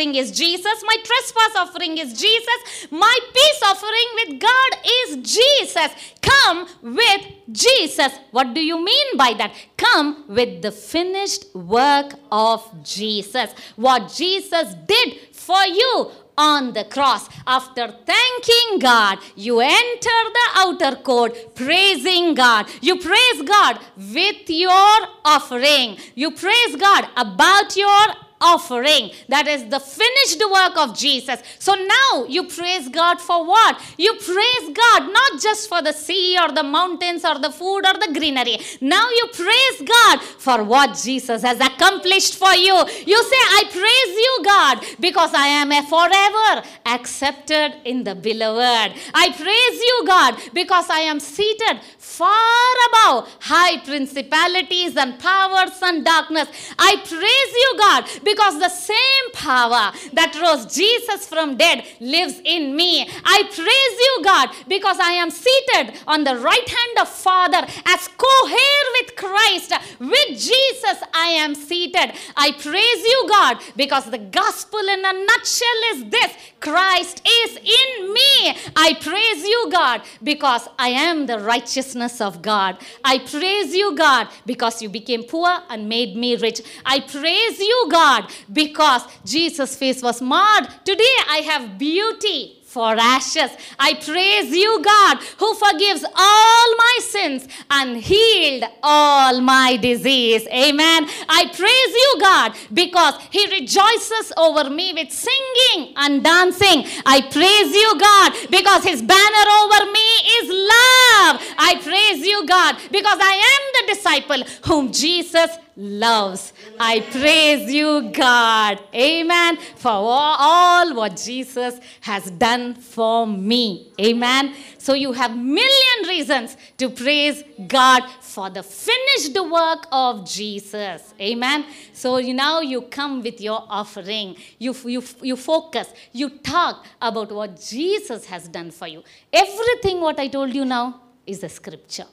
offering is Jesus. My trespass offering is Jesus. My peace offering with God is Jesus. Come with Jesus. What do you mean by that? Come with the finished work of Jesus. What Jesus did for you on the cross. After thanking God, you enter the outer court praising God. You praise God with your offering. You praise God about your offering. That is the finished work of Jesus. So now you praise God for what? You praise God not just for the sea or the mountains or the food or the greenery. Now you praise God for what Jesus has accomplished for you. You say, I praise you, God, because I am a forever accepted in the beloved. I praise you, God, because I am seated far above high principalities and powers and darkness. I praise you, God, because the same power that rose Jesus from dead lives in me. I praise you, God, because I am seated on the right hand of Father as co-heir with Christ. With Jesus, I am seated. I praise you, God, because the gospel in a nutshell is this Christ is in me. I praise you, God, because I am the righteousness of God. I praise you, God, because you became poor and made me rich. I praise you, God, because Jesus' face was marred. Today I have beauty for ashes. I praise you, God, who forgives all my sins and healed all my disease. Amen. I praise you, God, because He rejoices over me with singing and dancing. I praise you, God, because His banner over me is love. I praise you, God, because I am the disciple whom Jesus loves. I praise you, God. Amen. For all what Jesus has done for me. Amen. So you have million reasons to praise God for the finished work of Jesus. Amen. So now you come with your offering. You, you, you focus. You talk about what Jesus has done for you. Everything what I told you now is a scripture.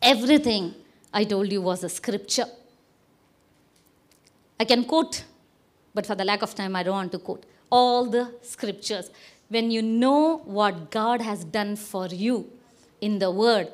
Everything I told you was a scripture. I can quote, but for the lack of time, I don't want to quote all the scriptures. When you know what God has done for you in the Word,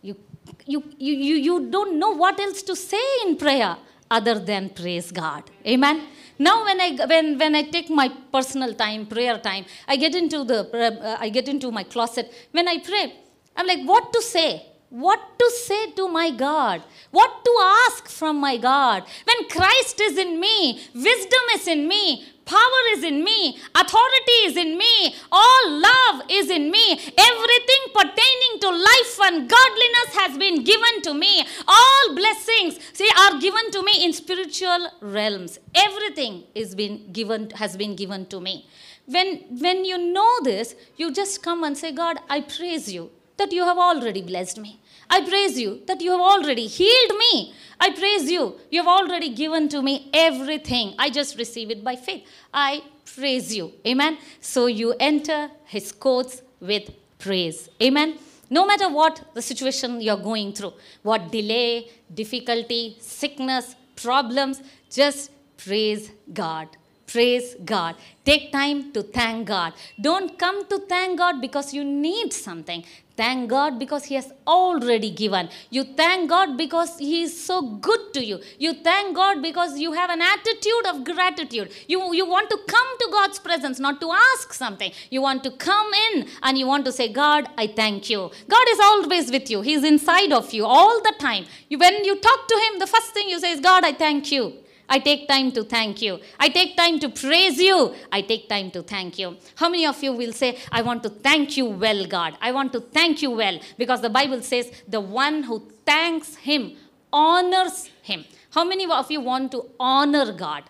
you, you, you, you, you don't know what else to say in prayer other than praise God. Amen. Now, when I when when I take my personal time, prayer time, I get into the uh, I get into my closet. When I pray, I'm like, what to say? What to say to my God? What to ask from my God? When Christ is in me, wisdom is in me, power is in me, authority is in me, all love is in me, everything pertaining to life and godliness has been given to me. All blessings, see, are given to me in spiritual realms. Everything is been given, has been given to me. When, when you know this, you just come and say, God, I praise you that you have already blessed me. I praise you that you have already healed me. I praise you. You have already given to me everything. I just receive it by faith. I praise you. Amen. So you enter his courts with praise. Amen. No matter what the situation you're going through, what delay, difficulty, sickness, problems, just praise God. Praise God. Take time to thank God. Don't come to thank God because you need something. Thank God because He has already given. You thank God because He is so good to you. You thank God because you have an attitude of gratitude. You, you want to come to God's presence, not to ask something. You want to come in and you want to say, God, I thank you. God is always with you, He's inside of you all the time. You, when you talk to Him, the first thing you say is, God, I thank you. I take time to thank you. I take time to praise you. I take time to thank you. How many of you will say, I want to thank you well, God? I want to thank you well because the Bible says the one who thanks Him honors Him. How many of you want to honor God?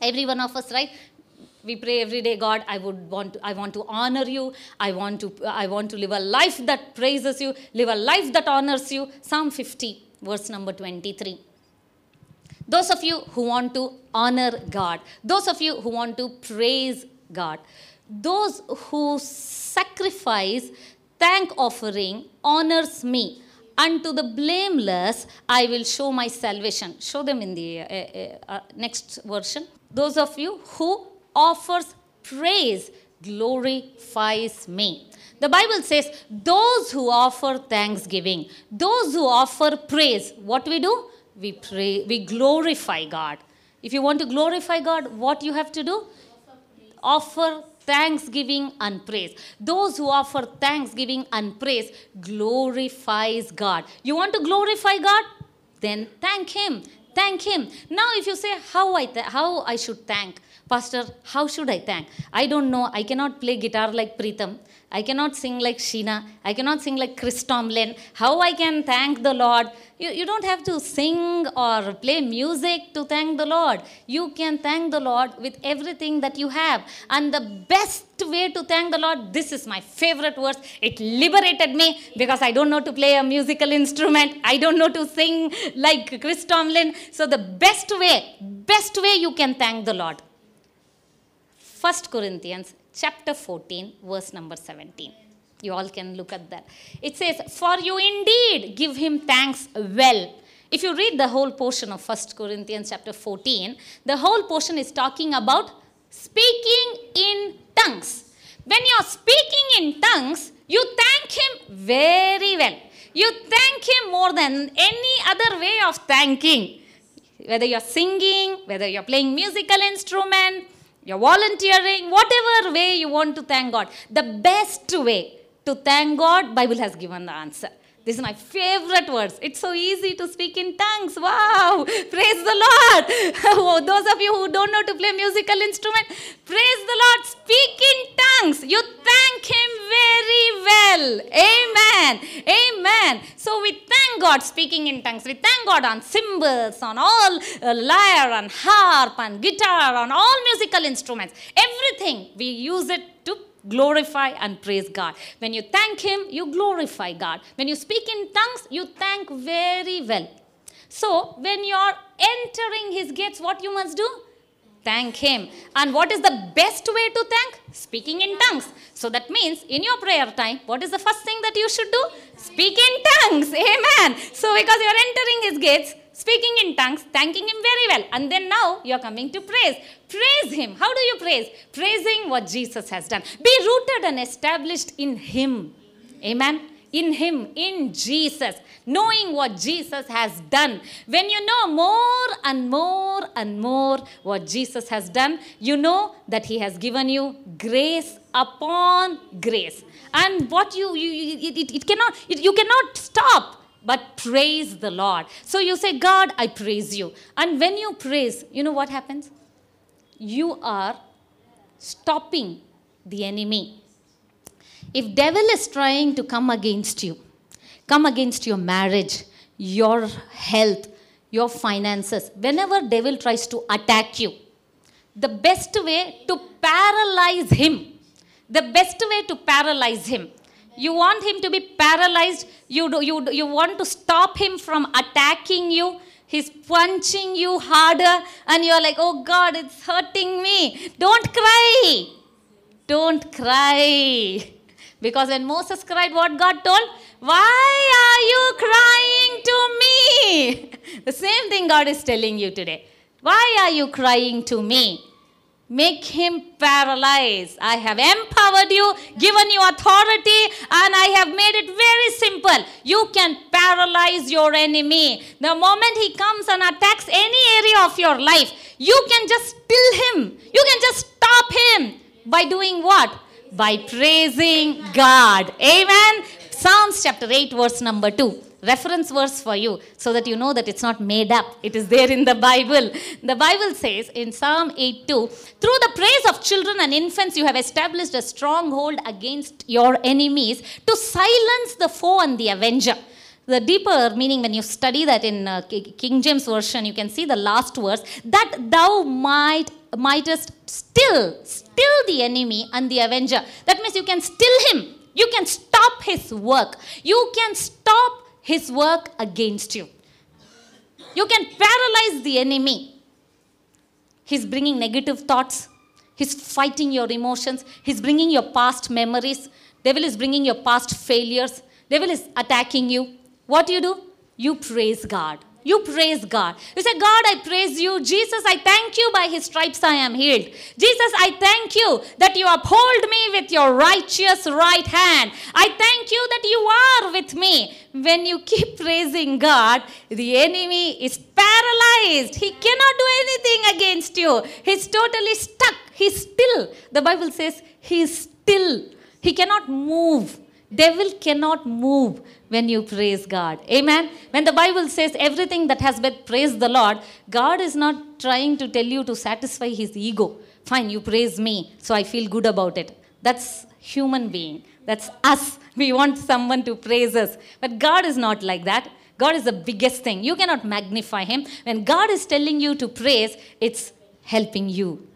Every one of us, right? we pray every day god i would want to, i want to honor you i want to i want to live a life that praises you live a life that honors you psalm 50 verse number 23 those of you who want to honor God, those of you who want to praise God, those who sacrifice thank offering honors me. unto the blameless I will show my salvation. Show them in the uh, uh, uh, next version. Those of you who offers praise glorifies me. The Bible says, those who offer thanksgiving, those who offer praise, what we do? We pray, we glorify God. If you want to glorify God, what you have to do? Offer thanksgiving and praise. Those who offer thanksgiving and praise glorifies God. You want to glorify God? Then thank Him. Thank Him. Now, if you say how I th- how I should thank, Pastor, how should I thank? I don't know. I cannot play guitar like Preetham. I cannot sing like Sheena. I cannot sing like Chris Tomlin. How I can thank the Lord? You, you don't have to sing or play music to thank the Lord. You can thank the Lord with everything that you have. And the best way to thank the Lord, this is my favorite verse. It liberated me because I don't know to play a musical instrument. I don't know to sing like Chris Tomlin. So the best way, best way you can thank the Lord. 1 Corinthians chapter 14, verse number 17. You all can look at that. It says, For you indeed give him thanks well. If you read the whole portion of 1 Corinthians chapter 14, the whole portion is talking about speaking in tongues. When you're speaking in tongues, you thank him very well. You thank him more than any other way of thanking. Whether you're singing, whether you're playing musical instrument, you're volunteering, whatever way you want to thank God. The best way to thank God, Bible has given the answer. This is my favorite words. It's so easy to speak in tongues. Wow! Praise the Lord. Oh, those of you who don't know to play musical instrument, praise the Lord. Speak in tongues. You thank Him very well. Amen. Amen. So we thank God speaking in tongues. We thank God on cymbals, on all uh, lyre, and harp, and guitar, on all musical instruments. Everything we use it to glorify and praise God. When you thank Him, you glorify God. When you speak in tongues, you thank very well. So, when you're entering His gates, what you must do? Thank Him. And what is the best way to thank? Speaking in tongues. So, that means in your prayer time, what is the first thing that you should do? Speak in tongues. Amen. So, because you're entering His gates, speaking in tongues, thanking Him very well. And then now you're coming to praise. Praise Him. How do you praise? Praising what Jesus has done. Be rooted and established in Him. Amen. In Him, in Jesus, knowing what Jesus has done. When you know more and more and more what Jesus has done, you know that He has given you grace upon grace. And what you, you, it, it cannot, it, you cannot stop but praise the Lord. So you say, God, I praise you. And when you praise, you know what happens? You are stopping the enemy. If devil is trying to come against you, come against your marriage, your health, your finances, whenever devil tries to attack you, the best way to paralyze him, the best way to paralyze him you want him to be paralyzed. You, do, you, you want to stop him from attacking you. He's punching you harder, and you're like, oh God, it's hurting me. Don't cry. Don't cry. Because when Moses cried, what God told? Why are you crying to me? The same thing God is telling you today. Why are you crying to me? Make him paralyzed. I have empowered you, given you authority, and I have made it very simple. You can paralyze your enemy. The moment he comes and attacks any area of your life, you can just still him. You can just stop him by doing what? By praising God. Amen. Psalms chapter 8, verse number 2 reference verse for you so that you know that it's not made up. It is there in the Bible. The Bible says in Psalm 8 2, through the praise of children and infants, you have established a stronghold against your enemies to silence the foe and the avenger. The deeper meaning, when you study that in uh, King James Version, you can see the last verse that thou might mightest still, still the enemy and the avenger. That means you can still him. You can stop his work. You can stop his work against you. You can paralyze the enemy. He's bringing negative thoughts. He's fighting your emotions. He's bringing your past memories. Devil is bringing your past failures. Devil is attacking you. What do you do? You praise God. You praise God. You say, God, I praise you. Jesus, I thank you by his stripes I am healed. Jesus, I thank you that you uphold me with your righteous right hand. I thank you that you are with me. When you keep praising God, the enemy is paralyzed. He cannot do anything against you. He's totally stuck. He's still. The Bible says he's still. He cannot move. Devil cannot move when you praise God. Amen. When the Bible says everything that has been praised the Lord, God is not trying to tell you to satisfy his ego. Fine, you praise me, so I feel good about it. That's human being. That's us. We want someone to praise us. But God is not like that. God is the biggest thing. You cannot magnify him. When God is telling you to praise, it's helping you.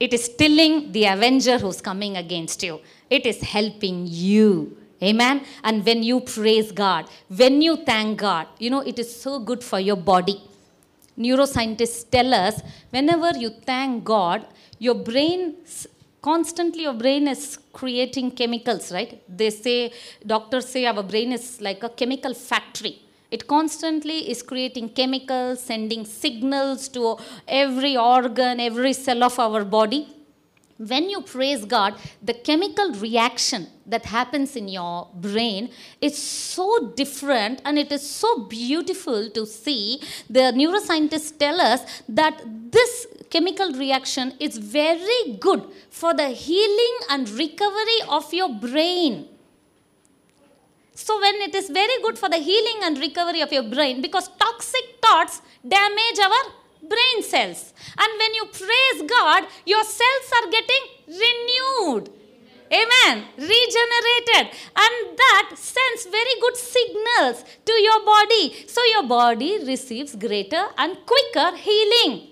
It is stilling the avenger who's coming against you. It is helping you. Amen. And when you praise God, when you thank God, you know, it is so good for your body. Neuroscientists tell us whenever you thank God, your brain constantly your brain is creating chemicals right they say doctors say our brain is like a chemical factory it constantly is creating chemicals sending signals to every organ every cell of our body when you praise God, the chemical reaction that happens in your brain is so different and it is so beautiful to see. The neuroscientists tell us that this chemical reaction is very good for the healing and recovery of your brain. So, when it is very good for the healing and recovery of your brain, because toxic thoughts damage our brain cells. And when you praise God, your cells are getting renewed. Amen. Regenerated. And that sends very good signals to your body. So your body receives greater and quicker healing.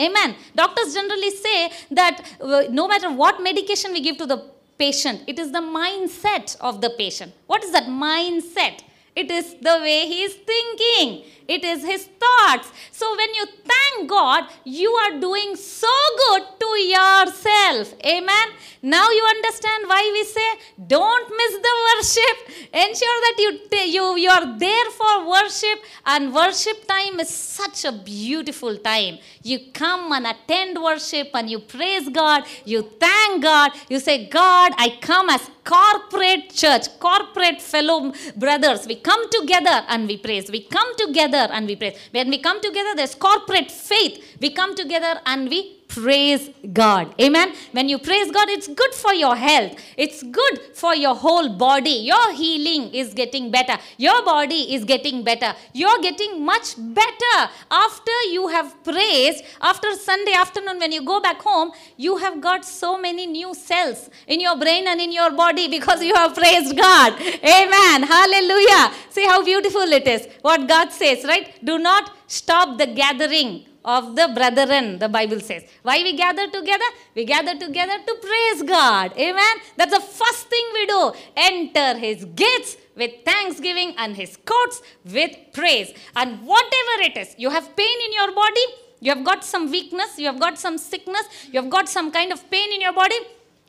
Amen. Doctors generally say that uh, no matter what medication we give to the patient, it is the mindset of the patient. What is that mindset? It is the way he is thinking. It is his thoughts. So when you thank God, you are doing so good to yourself. Amen. Now you understand why we say don't miss the worship. Ensure that you you you are there for worship and worship time is such a beautiful time. You come and attend worship and you praise God, you thank God, you say God, I come as corporate church, corporate fellow brothers. We come together and we praise. We come together and we praise. When we come together, there's corporate faith. We come together and we praise God. Amen. When you praise God, it's good for your health. It's good for your whole body. Your healing is getting better. Your body is getting better. You're getting much better after you have praised. After Sunday afternoon, when you go back home, you have got so many new cells in your brain and in your body because you have praised God. Amen. Hallelujah. See how beautiful it is. What God says, right? Do not stop the gathering of the brethren, the Bible says. Why we gather together? We gather together to praise God. Amen. That's the first thing we do. Enter his gates with thanksgiving and his courts with praise. And whatever it is, you have pain in your body, you have got some weakness, you have got some sickness, you have got some kind of pain in your body.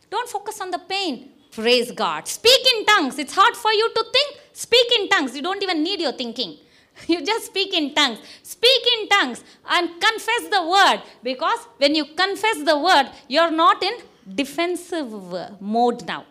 Don't focus on the pain. Praise God. Speak in tongues. It's hard for you to think. Speak in tongues. You don't even need your thinking. You just speak in tongues. Speak in tongues and confess the word because when you confess the word, you're not in defensive mode now.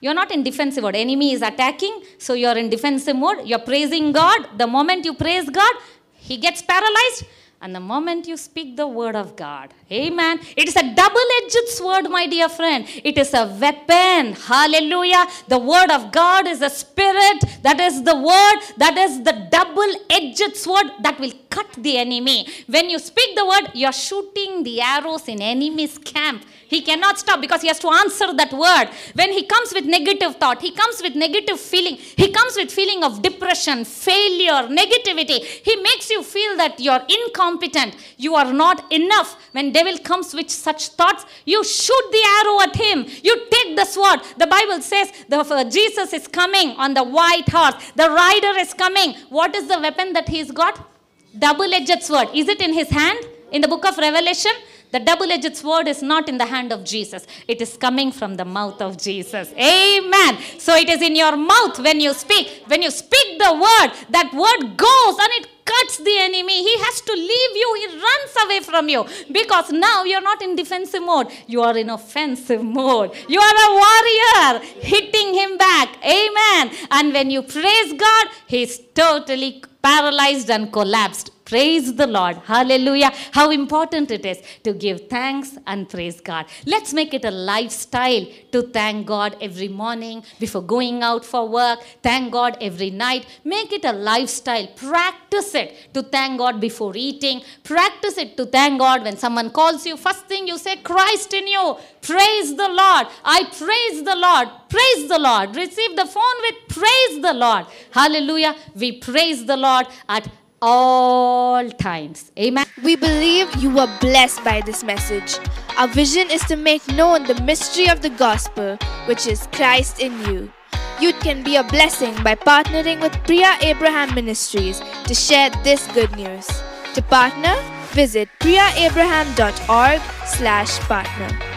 You're not in defensive mode. Enemy is attacking, so you're in defensive mode. You're praising God. The moment you praise God, he gets paralyzed. And the moment you speak the word of God, amen. It is a double edged sword, my dear friend. It is a weapon. Hallelujah. The word of God is a spirit. That is the word. That is the double edged sword that will cut the enemy. When you speak the word, you're shooting the arrows in enemy's camp. He cannot stop because he has to answer that word. When he comes with negative thought, he comes with negative feeling. He comes with feeling of depression, failure, negativity. He makes you feel that you're incompetent. You are not enough. When devil comes with such thoughts, you shoot the arrow at him. You take the sword. The Bible says the, uh, Jesus is coming on the white horse. The rider is coming. What is the weapon that he's got? Double-edged sword. Is it in his hand? In the book of Revelation? The double edged sword is not in the hand of Jesus, it is coming from the mouth of Jesus. Amen. So it is in your mouth when you speak. When you speak the word, that word goes and it cuts the enemy. He has to leave you. He runs away from you because now you're not in defensive mode. You are in offensive mode. You are a warrior hitting him back. Amen. And when you praise God, he's totally paralyzed and collapsed. Praise the Lord. Hallelujah. How important it is to give thanks and praise God. Let's make it a lifestyle to thank God every morning before going out for work. Thank God every night. Make it a lifestyle. Practice it to thank God before eating. Practice it to thank God when someone calls you. First thing you say, Christ in you. Praise the Lord. I praise the Lord. Praise the Lord. Receive the phone with praise the Lord. Hallelujah. We praise the Lord at all times. Amen. We believe you were blessed by this message. Our vision is to make known the mystery of the gospel, which is Christ in you. You can be a blessing by partnering with Priya Abraham Ministries to share this good news. To partner, visit priyaabraham.org slash partner.